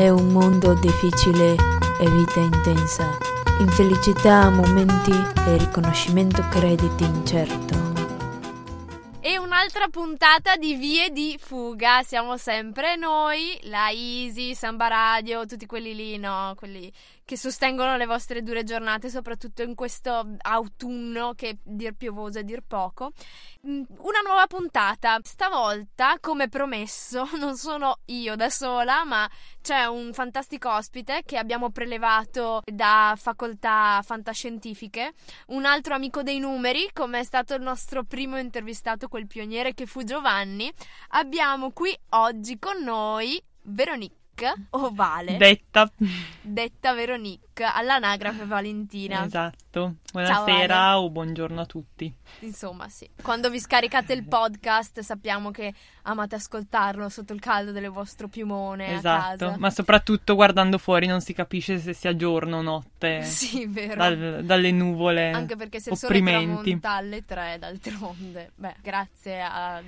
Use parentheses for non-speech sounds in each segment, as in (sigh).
È un mondo difficile e vita intensa. Infelicità a momenti e riconoscimento crediti incerto. E un'altra puntata di Vie di Fuga. Siamo sempre noi, la Easy, Samba Radio, tutti quelli lì, no? Quelli che sostengono le vostre dure giornate, soprattutto in questo autunno che dir piovoso e dir poco. Mm, una nuova puntata. Stavolta, come promesso, (laughs) non sono io da sola, ma c'è un fantastico ospite che abbiamo prelevato da facoltà fantascientifiche, un altro amico dei numeri, come è stato il nostro primo intervistato, quel pioniere che fu Giovanni. Abbiamo qui oggi con noi Veronique. Ovale. Detta. Detta Veronique, all'anagrafe Valentina. Esatto. Buonasera Ciao, o buongiorno a tutti. Insomma, sì. Quando vi scaricate il podcast sappiamo che amate ascoltarlo sotto il caldo del vostro piumone Esatto. Ma soprattutto guardando fuori non si capisce se sia giorno o notte. (laughs) Sì, vero. dal- dalle nuvole. Anche perché se il sole tramonta alle tre d'altronde. Beh, grazie al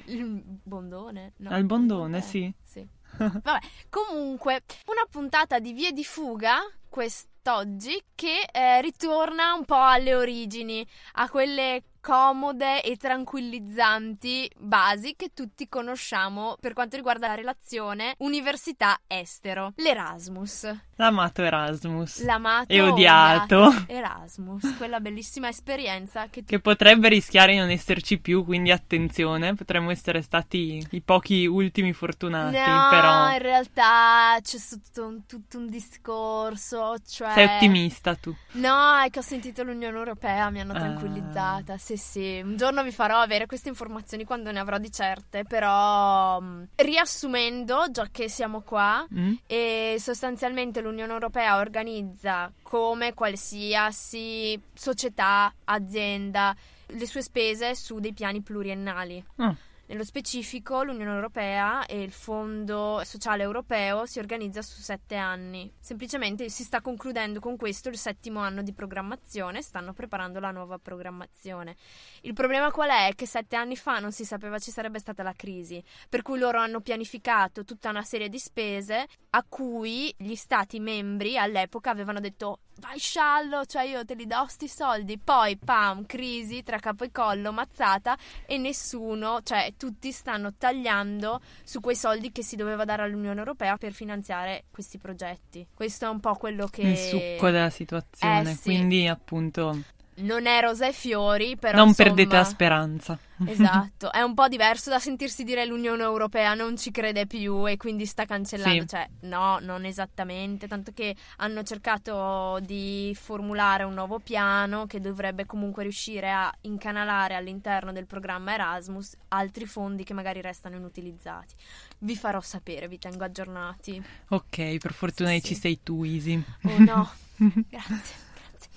Bondone. no? Al Bondone, Eh, sì. Sì. (laughs) Vabbè, comunque, una puntata di Vie di Fuga quest'oggi che eh, ritorna un po' alle origini, a quelle comode e tranquillizzanti basi che tutti conosciamo per quanto riguarda la relazione università-estero. L'Erasmus. L'amato Erasmus. L'amato E odiato. Erasmus, quella bellissima esperienza che Che potrebbe rischiare di non esserci più, quindi attenzione, potremmo essere stati i pochi ultimi fortunati, No, però in realtà c'è tutto un, tutto un discorso, cioè... sei ottimista tu. No, è che ho sentito l'Unione Europea, mi hanno Ah. tranquillizzata. Sì, sì. Un giorno vi farò avere queste informazioni quando ne avrò di certe. Però, mh, riassumendo, già che siamo qua, Mm? e sostanzialmente l'Unione Europea organizza come qualsiasi società, azienda, le sue spese su dei piani pluriennali. Ah. Nello specifico, l'Unione Europea e il Fondo Sociale Europeo si organizza su sette anni. Semplicemente si sta concludendo con questo il settimo anno di programmazione, stanno preparando la nuova programmazione. Il problema qual è? Che sette anni fa non si sapeva ci sarebbe stata la crisi, per cui loro hanno pianificato tutta una serie di spese a cui gli stati membri all'epoca avevano detto vai sciallo, cioè io te li do sti soldi, poi pam, crisi tra capo e collo, mazzata e nessuno, cioè tutti stanno tagliando su quei soldi che si doveva dare all'Unione Europea per finanziare questi progetti. Questo è un po' quello che Il succo della situazione, Eh, sì. quindi appunto non è rosa e fiori, però non insomma, perdete la speranza. Esatto, è (laughs) un po' diverso da sentirsi dire l'Unione Europea non ci crede più e quindi sta cancellando, Sì. cioè no, non esattamente, tanto che hanno cercato di formulare un nuovo piano che dovrebbe comunque riuscire a incanalare all'interno del programma Erasmus altri fondi che magari restano inutilizzati. Vi farò sapere, vi tengo aggiornati. Ok, per fortuna Sì, ci sì. sei tu, Easy. Oh no, (laughs) grazie, grazie.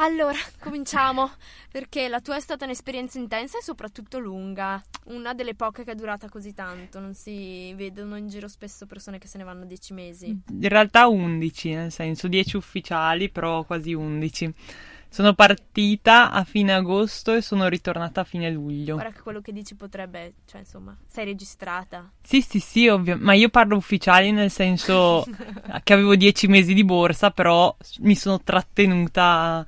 Allora, (laughs) cominciamo, perché la tua è stata un'esperienza intensa e soprattutto lunga, una delle poche che è durata così tanto, non si vedono in giro spesso persone che se ne vanno dieci mesi. In realtà 11, nel senso 10 ufficiali, però quasi 11. Sono partita a fine agosto e sono ritornata a fine luglio. Guarda che quello che dici potrebbe, cioè insomma, sei registrata. Sì, sì, sì, ovvio. Ma io parlo ufficiali nel senso (laughs) che avevo 10 mesi di borsa, però mi sono trattenuta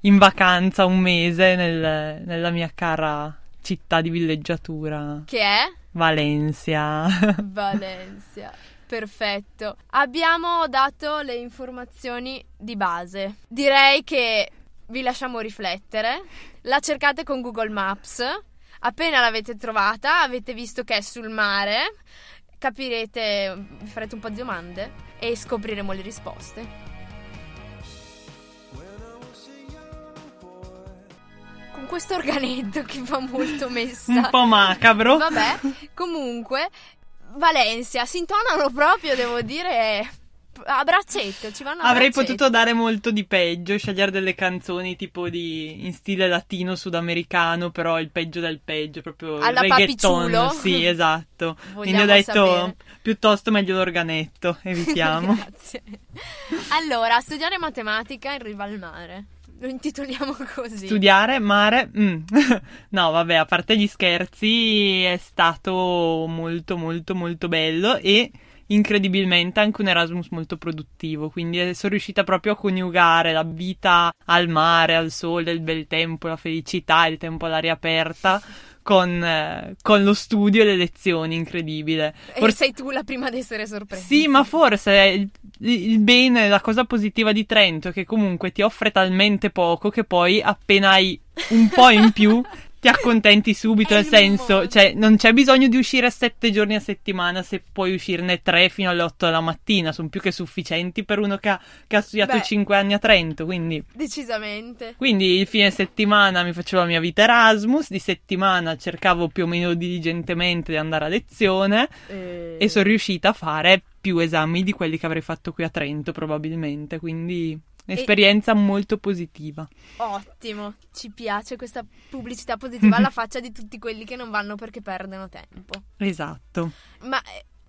in vacanza un mese nel- nella mia cara città di villeggiatura, Che è? Valencia. (laughs) Valencia. Perfetto. Abbiamo dato le informazioni di base. Direi che vi lasciamo riflettere. La cercate con Google Maps. Appena l'avete trovata, avete visto che è sul mare. Capirete, vi farete un po' di domande e scopriremo le risposte. Con questo organetto che fa molto messa. un po' macabro. Vabbè, comunque, Valencia si intonano proprio, devo dire, a braccetto. Ci vanno a Avrei braccetto. potuto dare molto di peggio, scegliere delle canzoni tipo di in stile latino sudamericano, però il peggio del peggio, proprio Alla reggaeton. Sì, esatto. (laughs) Quindi ho detto sapere. piuttosto meglio l'organetto, (laughs) evitiamo. Grazie. Allora, studiare matematica in riva al mare. Lo intitoliamo così. Studiare mare, mm. (laughs) no, vabbè, a parte gli scherzi, è stato molto, molto, molto bello e incredibilmente anche un Erasmus molto produttivo, quindi sono riuscita proprio a coniugare la vita al mare, al sole, il bel tempo, la felicità, il tempo all'aria aperta con, eh, con, lo studio e le lezioni, incredibile. Forse... Sei tu la prima ad essere sorpresa. Sì, ma forse il, il, bene, la cosa positiva di Trento è che comunque ti offre talmente poco che poi appena hai un po' in più (laughs) ti accontenti subito, nel senso, cioè, non c'è bisogno di uscire sette giorni a settimana se puoi uscirne tre fino alle otto della mattina, sono più che sufficienti per uno che ha, che ha studiato Beh, cinque anni a Trento, quindi... Decisamente. Quindi il fine settimana mi facevo la mia vita Erasmus, di settimana cercavo più o meno diligentemente di andare a lezione e, e sono riuscita a fare più esami di quelli che avrei fatto qui a Trento probabilmente, quindi Esperienza e... molto positiva. Ottimo, ci piace questa pubblicità positiva alla (laughs) faccia di tutti quelli che non vanno perché perdono tempo. Esatto. Ma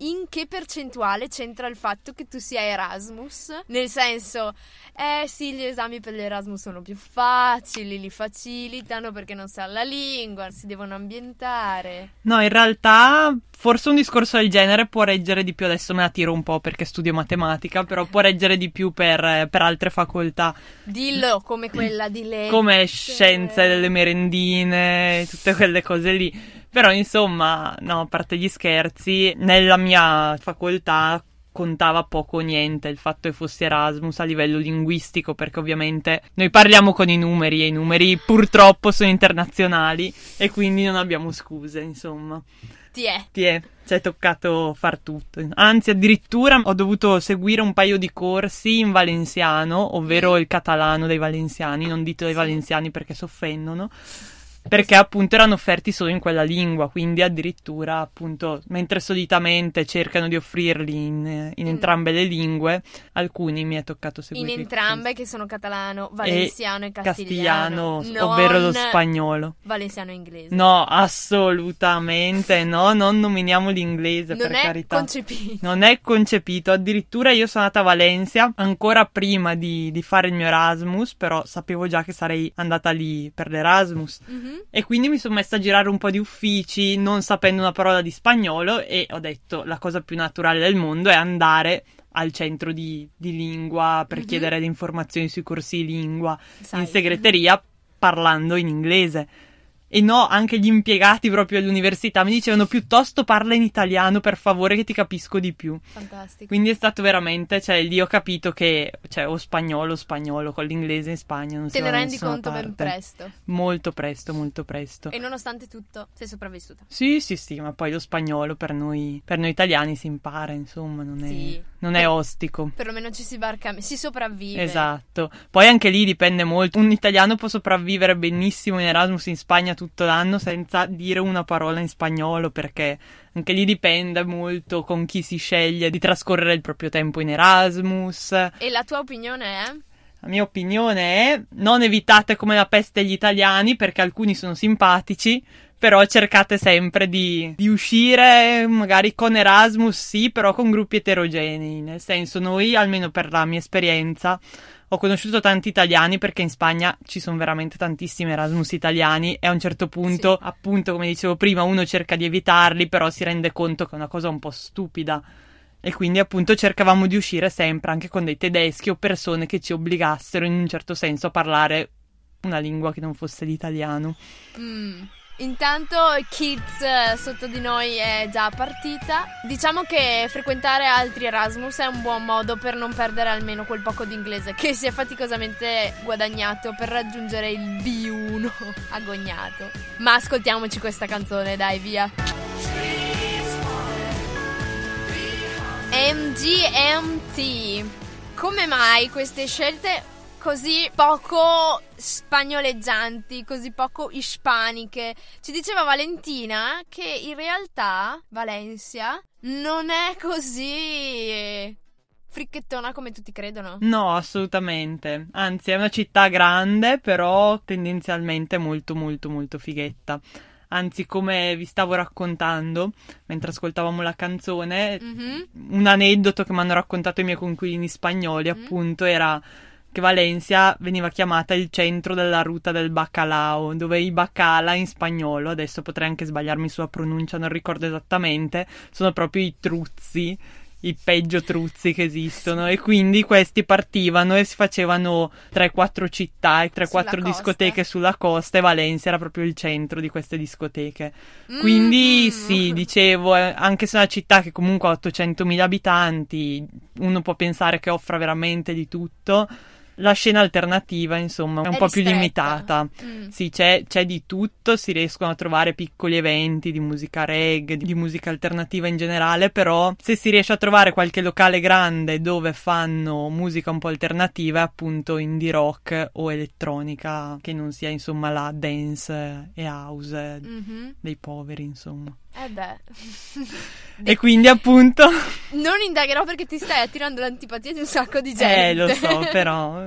in che percentuale c'entra il fatto che tu sia Erasmus? Nel senso, eh sì, gli esami per l'Erasmus sono più facili, li facilitano perché non sa la lingua, si devono ambientare. No, in realtà forse un discorso del genere può reggere di più, adesso me la tiro un po' perché studio matematica, però può reggere di più per, per altre facoltà. Dillo, come quella di lei. Come scienze delle merendine, tutte quelle cose lì però insomma, no, a parte gli scherzi, nella mia facoltà contava poco o niente il fatto che fossi Erasmus a livello linguistico, perché ovviamente noi parliamo con i numeri e i numeri purtroppo sono internazionali e quindi non abbiamo scuse, insomma. Ti è. Ti è. Ci è toccato far tutto. Anzi, addirittura ho dovuto seguire un paio di corsi in valenziano, ovvero il catalano dei valenziani, non dito dei valenziani perché si offendono perché appunto erano offerti solo in quella lingua, quindi addirittura appunto mentre solitamente cercano di offrirli in, in entrambe le lingue, alcuni mi è toccato seguire. In entrambe che sono catalano, valenciano e, e castigliano, castigliano ovvero lo spagnolo. Valenciano e inglese. No, assolutamente no, non nominiamo l'inglese non per carità. Non è concepito. Non è concepito, addirittura io sono andata a Valencia ancora prima di, di fare il mio Erasmus, però sapevo già che sarei andata lì per l'Erasmus. Mm-hmm e quindi mi sono messa a girare un po' di uffici non sapendo una parola di spagnolo e ho detto la cosa più naturale del mondo è andare al centro di, di lingua per mm-hmm. chiedere le informazioni sui corsi di lingua Sai. in segreteria parlando in inglese. E no, anche gli impiegati proprio all'università mi dicevano piuttosto parla in italiano per favore che ti capisco di più. Fantastico. Quindi è stato veramente, cioè lì ho capito che, cioè o spagnolo o spagnolo, con l'inglese in Spagna non Te ne rendi conto parte. ben presto. Molto presto, molto presto. E nonostante tutto sei sopravvissuta. Sì, sì, sì, ma poi lo spagnolo per noi, per noi italiani si impara, insomma, non è, sì. non è ostico. Perlomeno ci si barca, si sopravvive. Esatto. Poi anche lì dipende molto. Un italiano può sopravvivere benissimo in Erasmus in Spagna tutto l'anno senza dire una parola in spagnolo perché anche lì dipende molto con chi si sceglie di trascorrere il proprio tempo in Erasmus. E la tua opinione è? La mia opinione è non evitate come la peste gli italiani perché alcuni sono simpatici, però cercate sempre di, di, uscire magari con Erasmus, sì, però con gruppi eterogenei. Nel senso, noi, almeno per la mia esperienza, ho conosciuto tanti italiani perché in Spagna ci sono veramente tantissimi Erasmus italiani e a un certo punto, sì. appunto, come dicevo prima, uno cerca di evitarli, però si rende conto che è una cosa un po' stupida. E quindi appunto cercavamo di uscire sempre anche con dei tedeschi o persone che ci obbligassero in un certo senso a parlare una lingua che non fosse l'italiano. Mm. Intanto Kids eh, sotto di noi è già partita. Diciamo che frequentare altri Erasmus è un buon modo per non perdere almeno quel poco di inglese che si è faticosamente guadagnato per raggiungere il B1 (laughs) agognato. Ma ascoltiamoci questa canzone, dai, via. MGMT. Come mai queste scelte così poco spagnoleggianti, così poco ispaniche. Ci diceva Valentina che in realtà Valencia non è così fricchettona come tutti credono. No, assolutamente. Anzi, è una città grande, però tendenzialmente molto molto molto fighetta. Anzi, come vi stavo raccontando mentre ascoltavamo la canzone, mm-hmm. un aneddoto che mi hanno raccontato i miei conquilini spagnoli, mm-hmm. appunto, era che Valencia veniva chiamata il centro della ruta del baccalao, dove i baccala in spagnolo, adesso potrei anche sbagliarmi sulla pronuncia, non ricordo esattamente, sono proprio i truzzi i peggio truzzi che esistono e quindi questi partivano e si facevano 3-4 città e 3-4 discoteche sulla costa e Valencia era proprio il centro di queste discoteche. Quindi mm-hmm. sì, dicevo, eh, anche se è una città che comunque ha 800.000 abitanti, uno può pensare che offra veramente di tutto la scena alternativa, insomma, è un è po' ristretta. più limitata. Mm. Sì, c'è, c'è, di tutto, si riescono a trovare piccoli eventi di musica reggae, di musica alternativa in generale, però se si riesce a trovare qualche locale grande dove fanno musica un po' alternativa, appunto indie rock o elettronica, che non sia insomma la dance e house mm-hmm. dei poveri, insomma. Eh beh. e quindi appunto... Non indagherò perché ti stai attirando l'antipatia di un sacco di gente. Eh, lo so, (laughs) però...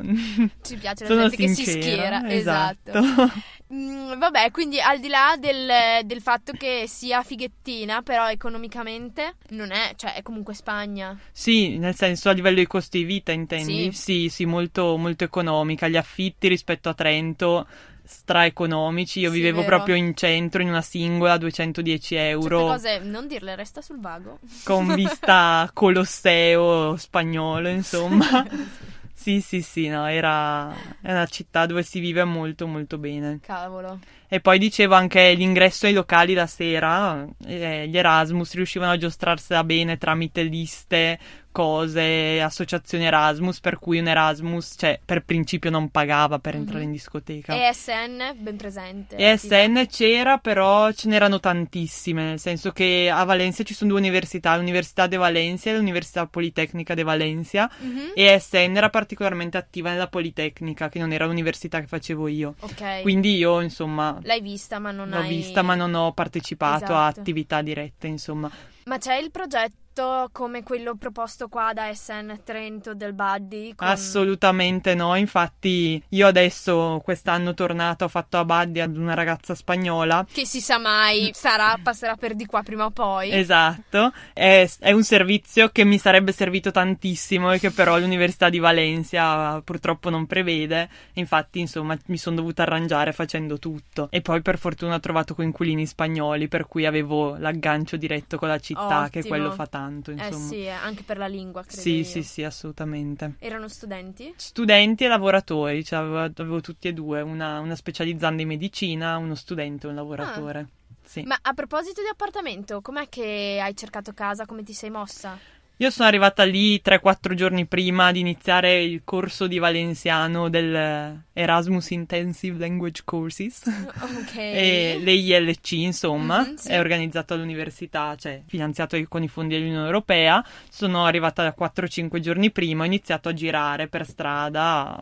Ci piace la Sono gente sincera, che si schiera. Esatto. esatto. Mm, vabbè, quindi al di là del, del, fatto che sia fighettina, però economicamente non è, cioè è comunque Spagna. Sì, nel senso a livello di costi di vita intendi? Sì, sì, sì molto, molto economica. Gli affitti rispetto a Trento straeconomici. Io sì, vivevo vero. proprio in centro, in una singola, 210 euro. Certe cose, non dirle, resta sul vago. Con vista (laughs) Colosseo spagnolo, insomma. (laughs) Sì, sì, sì, no, era è una città dove si vive molto, molto bene. Cavolo. E poi dicevo anche l'ingresso ai locali la sera, eh, gli Erasmus riuscivano a giostrarsela bene tramite liste cose, associazioni Erasmus, per cui un Erasmus, cioè, per principio non pagava per entrare mm-hmm. in discoteca. ESN, ben presente. ESN c'era, però ce n'erano tantissime, nel senso che a Valencia ci sono due università, l'Università de Valencia e l'Università Politecnica de Valencia, mm-hmm. e ESN era particolarmente attiva nella Politecnica, che non era l'università che facevo io. Ok. Quindi io, insomma... L'hai vista, ma non l'ho hai... L'ho vista, ma non ho partecipato esatto. a attività dirette, insomma. Ma c'è il progetto come quello proposto qua da SN Trento del Buddy? Con... Assolutamente no, infatti io adesso quest'anno tornato ho fatto a Buddy ad una ragazza spagnola. Che si sa mai, sarà, passerà per di qua prima o poi. Esatto, è, è un servizio che mi sarebbe servito tantissimo e che però l'Università di Valencia purtroppo non prevede. Infatti insomma mi sono dovuta arrangiare facendo tutto. E poi per fortuna ho trovato coinquilini spagnoli per cui avevo l'aggancio diretto con la città Ottimo. che quello fa tanto tanto, eh insomma. Eh sì, anche per la lingua, credo Sì, io. sì, sì, assolutamente. Erano studenti? Studenti e lavoratori, cioè avevo, avevo tutti e due, una, una, specializzanda in medicina, uno studente e un lavoratore. Ah. Sì. Ma a proposito di appartamento, com'è che hai cercato casa? Come ti sei mossa? Io sono arrivata lì 3-4 giorni prima di iniziare il corso di valenziano del Erasmus Intensive Language Courses. Ok. (laughs) e l'EILC, insomma, mm-hmm, sì. è organizzato all'università, cioè finanziato con i fondi dell'Unione Europea. Sono arrivata 4-5 giorni prima, ho iniziato a girare per strada,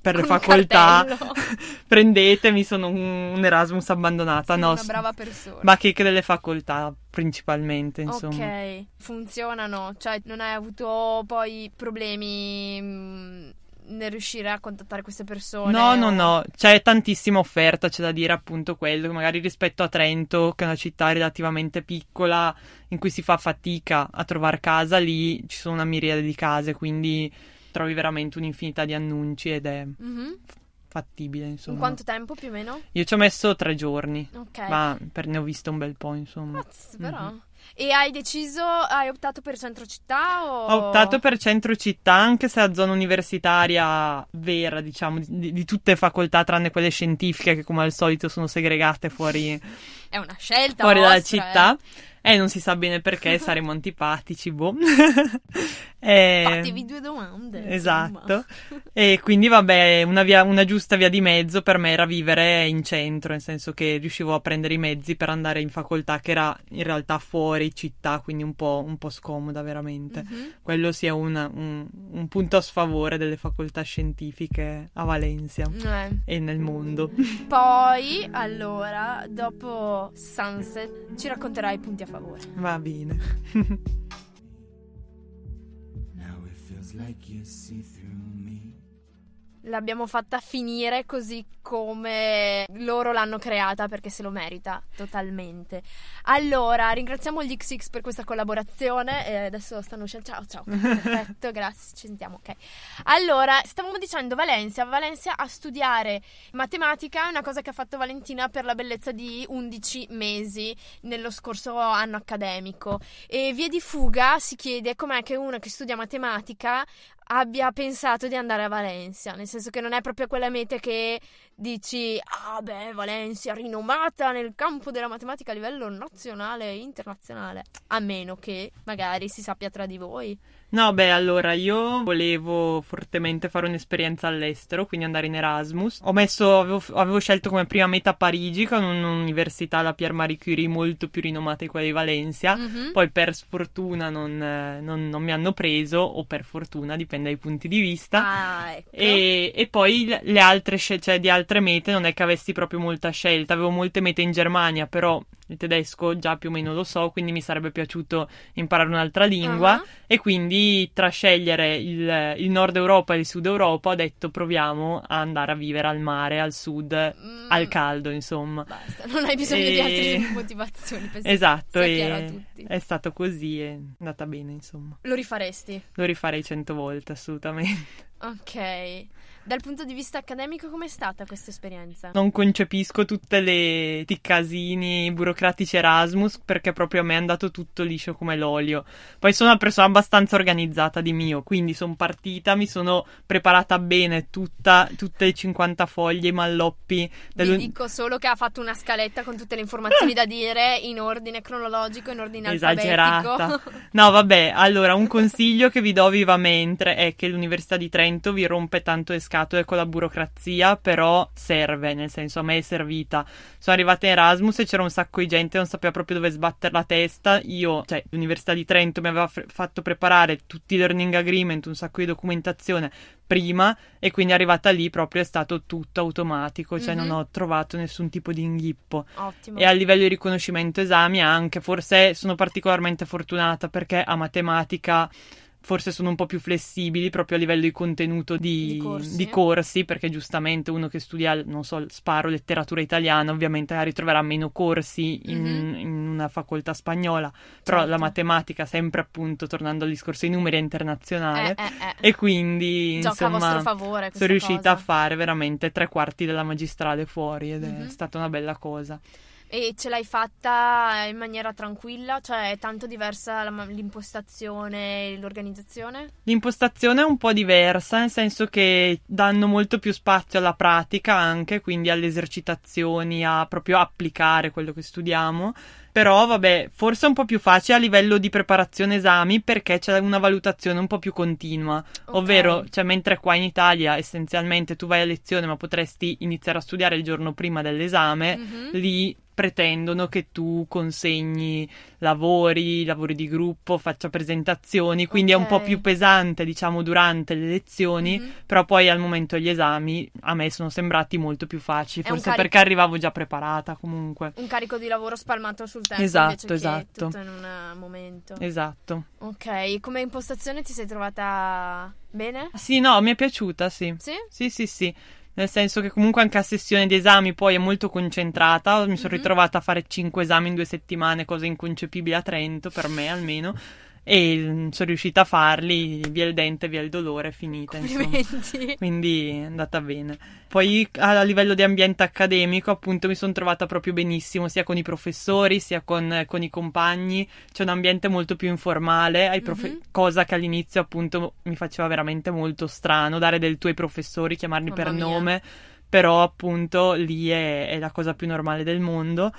per con le facoltà. (laughs) Prendetemi, sono un, un Erasmus abbandonata. Sei no, una brava persona. Ma che delle facoltà principalmente, insomma. Ok, funzionano, cioè non hai avuto poi problemi mm, nel riuscire a contattare queste persone? No, o... no, no, c'è tantissima offerta, c'è da dire appunto quello, magari rispetto a Trento, che è una città relativamente piccola in cui si fa fatica a trovare casa, lì ci sono una miriade di case, quindi trovi veramente un'infinità di annunci ed è mm-hmm fattibile, insomma. In quanto tempo più o meno? Io ci ho messo tre giorni. Ok. Ma per, ne ho visto un bel po', insomma. Mazz, però. Mm-hmm. E hai deciso, hai optato per centro città o... Ho optato per centro città anche se la zona universitaria vera, diciamo, di, di tutte le facoltà tranne quelle scientifiche che come al solito sono segregate fuori... È una scelta Fuori vostra, dalla città. Eh. Eh, non si sa bene perché, saremo antipatici, boh. (laughs) e... Fatevi due domande. Esatto. e quindi, vabbè, una, via, una, giusta via di mezzo per me era vivere in centro, nel senso che riuscivo a prendere i mezzi per andare in facoltà che era in realtà fuori città, quindi un po', un po scomoda veramente. Mm-hmm. Quello sia una, un, un, punto a sfavore delle facoltà scientifiche a Valencia eh. e nel mondo. Poi, allora, dopo Sunset, ci racconterai i punti a favore. Va bene. (laughs) like you see through. L'abbiamo fatta finire così come loro l'hanno creata perché se lo merita totalmente. Allora, ringraziamo gli XX per questa collaborazione e adesso stanno uscendo. Ciao, ciao. (laughs) Perfetto, grazie, ci sentiamo, ok. Allora, stavamo dicendo Valencia, Valencia a studiare matematica una cosa che ha fatto Valentina per la bellezza di 11 mesi nello scorso anno accademico e via di fuga si chiede com'è che una che studia matematica abbia pensato di andare a Valencia, nel senso che non è proprio quella meta che dici, ah beh, Valencia rinomata nel campo della matematica a livello nazionale e internazionale, a meno che magari si sappia tra di voi. No, beh, allora io volevo fortemente fare un'esperienza all'estero, quindi andare in Erasmus. Ho messo, avevo, avevo scelto come prima meta Parigi, con un'università, la Pierre Marie Curie, molto più rinomata di quella di Valencia. Mm-hmm. Poi per sfortuna non, non, non, mi hanno preso, o per fortuna, dipende dai punti di vista. Ah, ecco. e, e, poi le altre, cioè di altre mete non è che avessi proprio molta scelta. Avevo molte mete in Germania, però il tedesco già più o meno lo so, quindi mi sarebbe piaciuto imparare un'altra lingua uh-huh. e quindi tra scegliere il, il, nord Europa e il sud Europa ho detto proviamo a andare a vivere al mare, al sud, mm. al caldo insomma. Basta, non hai bisogno e... di altre (laughs) motivazioni. Esatto, e è stato così e è andata bene insomma. Lo rifaresti? Lo rifarei cento volte assolutamente. Ok. Dal punto di vista accademico, com'è stata questa esperienza? Non concepisco tutti i casini burocratici Erasmus perché proprio a me è andato tutto liscio come l'olio. Poi sono una persona abbastanza organizzata di mio, quindi sono partita, mi sono preparata bene tutta, tutte le 50 foglie, i malloppi. Vi dico solo che ha fatto una scaletta con tutte le informazioni da dire in ordine cronologico, in ordine Esagerata. alfabetico. (laughs) No, vabbè, allora un consiglio che vi do vivamente è che l'Università di Trento vi rompe tanto le scatole con la burocrazia, però serve, nel senso a me è servita. Sono arrivata in Erasmus e c'era un sacco di gente, non sapeva proprio dove sbattere la testa. Io, cioè, l'Università di Trento mi aveva f- fatto preparare tutti i learning agreement, un sacco di documentazione prima e quindi arrivata lì proprio è stato tutto automatico, cioè mm-hmm. non ho trovato nessun tipo di inghippo. Ottimo. E a livello di riconoscimento esami anche, forse sono particolarmente fortunata perché a matematica forse sono un po' più flessibili proprio a livello di contenuto di, di, corsi. di, corsi. perché giustamente uno che studia, non so, sparo letteratura italiana, ovviamente ritroverà meno corsi in, mm-hmm. in una facoltà spagnola, però certo. la matematica, sempre appunto, tornando al discorso dei numeri, è internazionale eh, eh, eh. e quindi Gioca insomma favore, sono riuscita cosa. a fare veramente tre quarti della magistrale fuori ed mm-hmm. è stata una bella cosa. E ce l'hai fatta in maniera tranquilla? Cioè è tanto diversa la, l'impostazione e l'organizzazione? L'impostazione è un po' diversa, nel senso che danno molto più spazio alla pratica anche, quindi alle esercitazioni, a proprio applicare quello che studiamo. Però, vabbè, forse è un po' più facile a livello di preparazione esami perché c'è una valutazione un po' più continua. Okay. Ovvero, cioè, mentre qua in Italia essenzialmente tu vai a lezione ma potresti iniziare a studiare il giorno prima dell'esame, mm-hmm. lì pretendono che tu consegni lavori, lavori di gruppo, faccia presentazioni, quindi okay. è un po' più pesante, diciamo, durante le lezioni, mm-hmm. però poi al momento degli esami a me sono sembrati molto più facili, forse carico... perché arrivavo già preparata comunque. Un carico di lavoro spalmato sul tempo esatto, esatto. tutto in un momento. Esatto. Ok, come impostazione ti sei trovata bene? Sì, no, mi è piaciuta, sì. Sì? Sì, sì, sì nel senso che comunque anche a sessione di esami poi è molto concentrata, mi sono mm-hmm. ritrovata a fare 5 esami in due settimane, cosa inconcepibile a Trento, per me almeno e sono riuscita a farli via il dente, via il dolore, è finita. Quindi è andata bene. Poi a livello di ambiente accademico, appunto, mi sono trovata proprio benissimo, sia con i professori, sia con, con i compagni. C'è un ambiente molto più informale, profe- mm-hmm. cosa che all'inizio, appunto, mi faceva veramente molto strano, dare del tuo ai professori, chiamarli Mamma per mia. nome. Però, appunto, lì è, è la cosa più normale del mondo.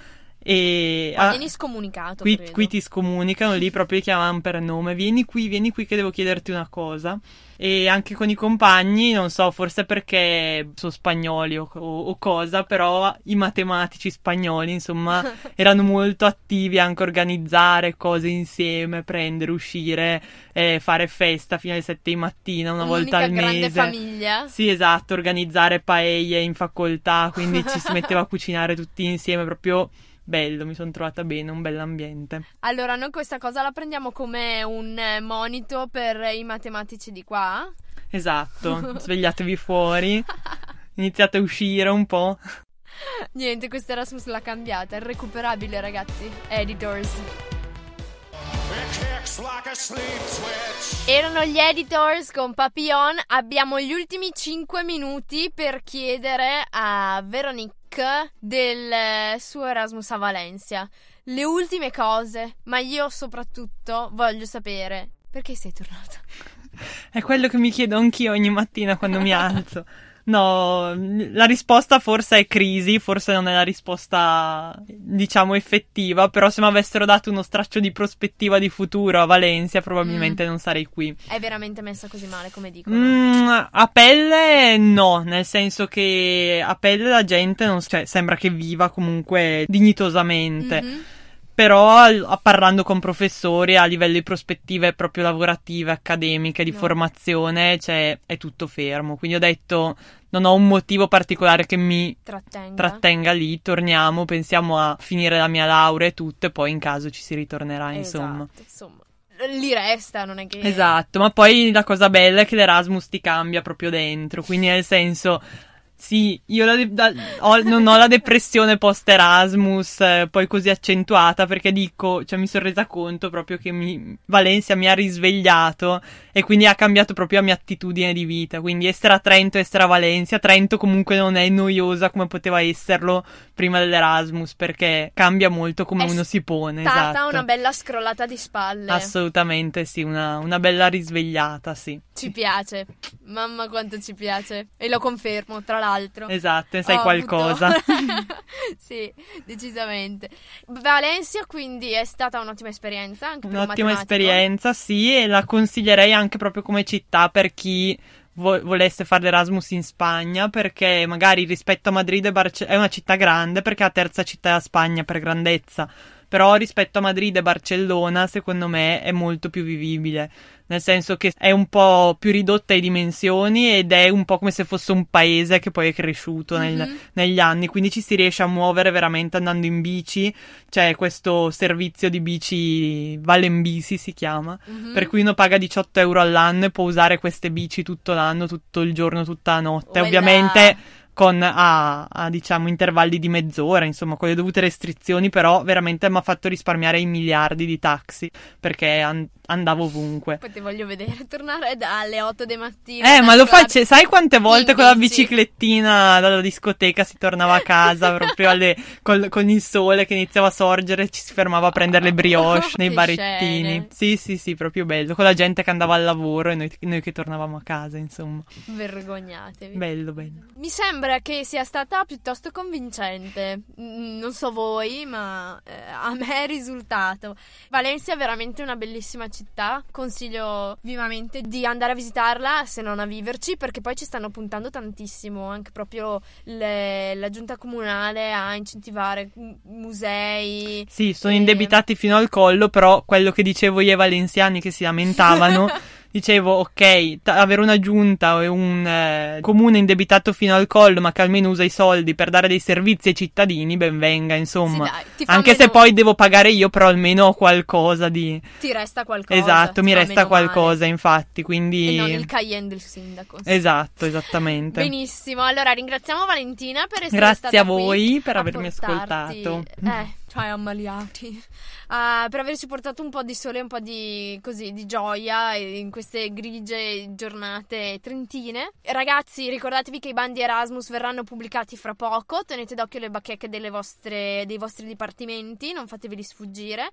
E ah, vieni scomunicato. Qui, qui, ti scomunicano, lì proprio chiamano per nome. Vieni qui, vieni qui che devo chiederti una cosa. E anche con i compagni, non so, forse perché sono spagnoli o, o, o cosa, però i matematici spagnoli, insomma, (laughs) erano molto attivi anche a organizzare cose insieme, prendere, uscire, eh, fare festa fino alle 7 di mattina, una Un'unica volta al mese. famiglia. Sì, esatto, organizzare paelle in facoltà, quindi ci si (laughs) metteva a cucinare tutti insieme proprio bello, mi sono trovata bene, un bell'ambiente. Allora, noi questa cosa la prendiamo come un monito per i matematici di qua? Esatto, (laughs) svegliatevi fuori, iniziate a uscire un po'. Niente, questo Erasmus l'ha cambiata, è recuperabile ragazzi. Editors. Erano gli editors con Papillon. Abbiamo gli ultimi 5 minuti per chiedere a Veronique del suo Erasmus a Valencia. Le ultime cose, ma io soprattutto voglio sapere perché sei tornata. È quello che mi chiedo anch'io ogni mattina quando mi alzo. (laughs) No, la risposta forse è crisi, forse non è la risposta, diciamo, effettiva, però se mi avessero dato uno straccio di prospettiva di futuro a Valencia probabilmente mm. non sarei qui. È veramente messa così male, come dicono? Mm, a pelle no, nel senso che a pelle la gente non, cioè, sembra che viva comunque dignitosamente. Mm-hmm però parlando con professori a livello di prospettive proprio lavorative, accademiche, di no. formazione, cioè è tutto fermo. Quindi ho detto non ho un motivo particolare che mi trattenga, trattenga lì, torniamo, pensiamo a finire la mia laurea e tutto e poi in caso ci si ritornerà, insomma. Esatto, insomma. Lì resta, non è che. Esatto, ma poi la cosa bella è che l'Erasmus ti cambia proprio dentro. Quindi, nel senso, sì, io la, da, ho, non ho la depressione post Erasmus eh, poi così accentuata perché dico, cioè mi sono resa conto proprio che mi, Valencia mi ha risvegliato e quindi ha cambiato proprio la mia attitudine di vita. Quindi essere a Trento, essere a Valencia, Trento comunque non è noiosa come poteva esserlo prima dell'Erasmus perché cambia molto come è uno si pone. È stata esatto. una bella scrollata di spalle. Assolutamente sì, una, una bella risvegliata, sì. Ci piace, mamma quanto ci piace e lo confermo, tra l'altro altro. Esatto, ne sai Ho qualcosa. (laughs) Sì, decisamente. Valencia quindi è stata un'ottima esperienza. Anche un'ottima esperienza, sì, e la consiglierei anche proprio come città per chi vo- volesse fare l'Erasmus in Spagna perché magari rispetto a Madrid e Barce- è una città grande perché è la terza città della Spagna per grandezza però rispetto a Madrid e Barcellona secondo me è molto più vivibile nel senso che è un po' più ridotta ai dimensioni ed è un po' come se fosse un paese che poi è cresciuto nel, mm-hmm. negli anni, quindi ci si riesce a muovere veramente andando in bici, c'è questo servizio di bici Valenbisi si chiama, mm-hmm. per cui uno paga 18 euro all'anno e può usare queste bici tutto l'anno, tutto il giorno, tutta la notte, Uella. ovviamente con a, a, diciamo intervalli di mezz'ora, insomma, con le dovute restrizioni, però veramente mi ha fatto risparmiare i miliardi di taxi perché an- andavo ovunque. Poi ti voglio vedere tornare alle 8 di mattina. Eh, ma lo faccio, sai quante volte con la biciclettina dalla discoteca si tornava a casa proprio alle, col, con il sole che iniziava a sorgere, ci si fermava a prendere le brioche (laughs) nei barettini. Scene. Sì, sì, sì, proprio bello, con la gente che andava al lavoro e noi, noi che tornavamo a casa, insomma. Vergognatevi. Bello, bello. Mi sembra che sia stata piuttosto convincente. Non so voi, ma eh, a me è risultato. Valencia è veramente una bellissima città città, consiglio vivamente di andare a visitarla se non a viverci perché poi ci stanno puntando tantissimo anche proprio le, la giunta comunale a incentivare musei. Sì, sono e... indebitati fino al collo, però quello che dicevo io ai valenziani che si lamentavano (laughs) dicevo ok, t- avere una giunta e un eh, comune indebitato fino al collo ma che almeno usa i soldi per dare dei servizi ai cittadini, ben venga insomma. Sì, dai, Anche meno... se poi devo pagare io però almeno ho qualcosa di... Ti resta qualcosa. Esatto, mi resta qualcosa male. infatti, quindi... E non il Cayenne del sindaco. Esatto, (laughs) esattamente. Benissimo, allora ringraziamo Valentina per essere Grazie stata a voi per avermi ascoltato. Eh cioè ammaliati, uh, per averci portato un po' di sole, un po' di, così, di gioia in queste grigie giornate trentine. Ragazzi, ricordatevi che i bandi Erasmus verranno pubblicati fra poco, tenete d'occhio le bacheche vostre, dei vostri dipartimenti, non fateveli sfuggire.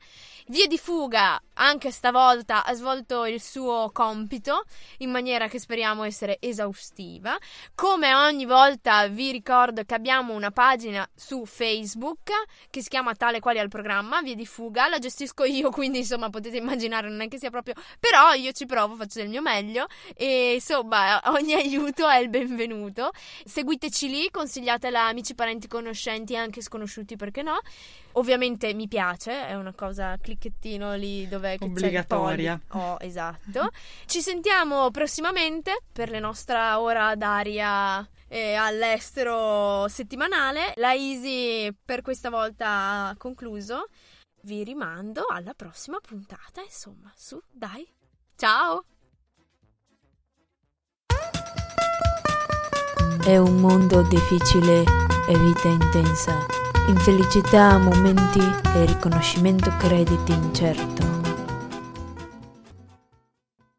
Via di fuga, anche stavolta, ha svolto il suo compito in maniera che speriamo essere esaustiva. Come ogni volta vi ricordo che abbiamo una pagina su Facebook che si chiama tale quale al programma, via di fuga, la gestisco (laughs) io, quindi insomma potete immaginare non è che sia proprio, però io ci provo, faccio del mio meglio e insomma (laughs) ogni aiuto è il benvenuto. Seguiteci lì, consigliatela a amici, parenti, conoscenti e anche sconosciuti perché no. Ovviamente mi piace, è una cosa clicchettino lì dove obbligatoria. Oh, esatto. Ci sentiamo prossimamente per la nostra ora d'aria eh, all'estero settimanale. La Easy per questa volta ha concluso. Vi rimando alla prossima puntata, insomma, su, dai. Ciao! È un mondo difficile e vita intensa. Infelicità, momenti e riconoscimento crediti incerto.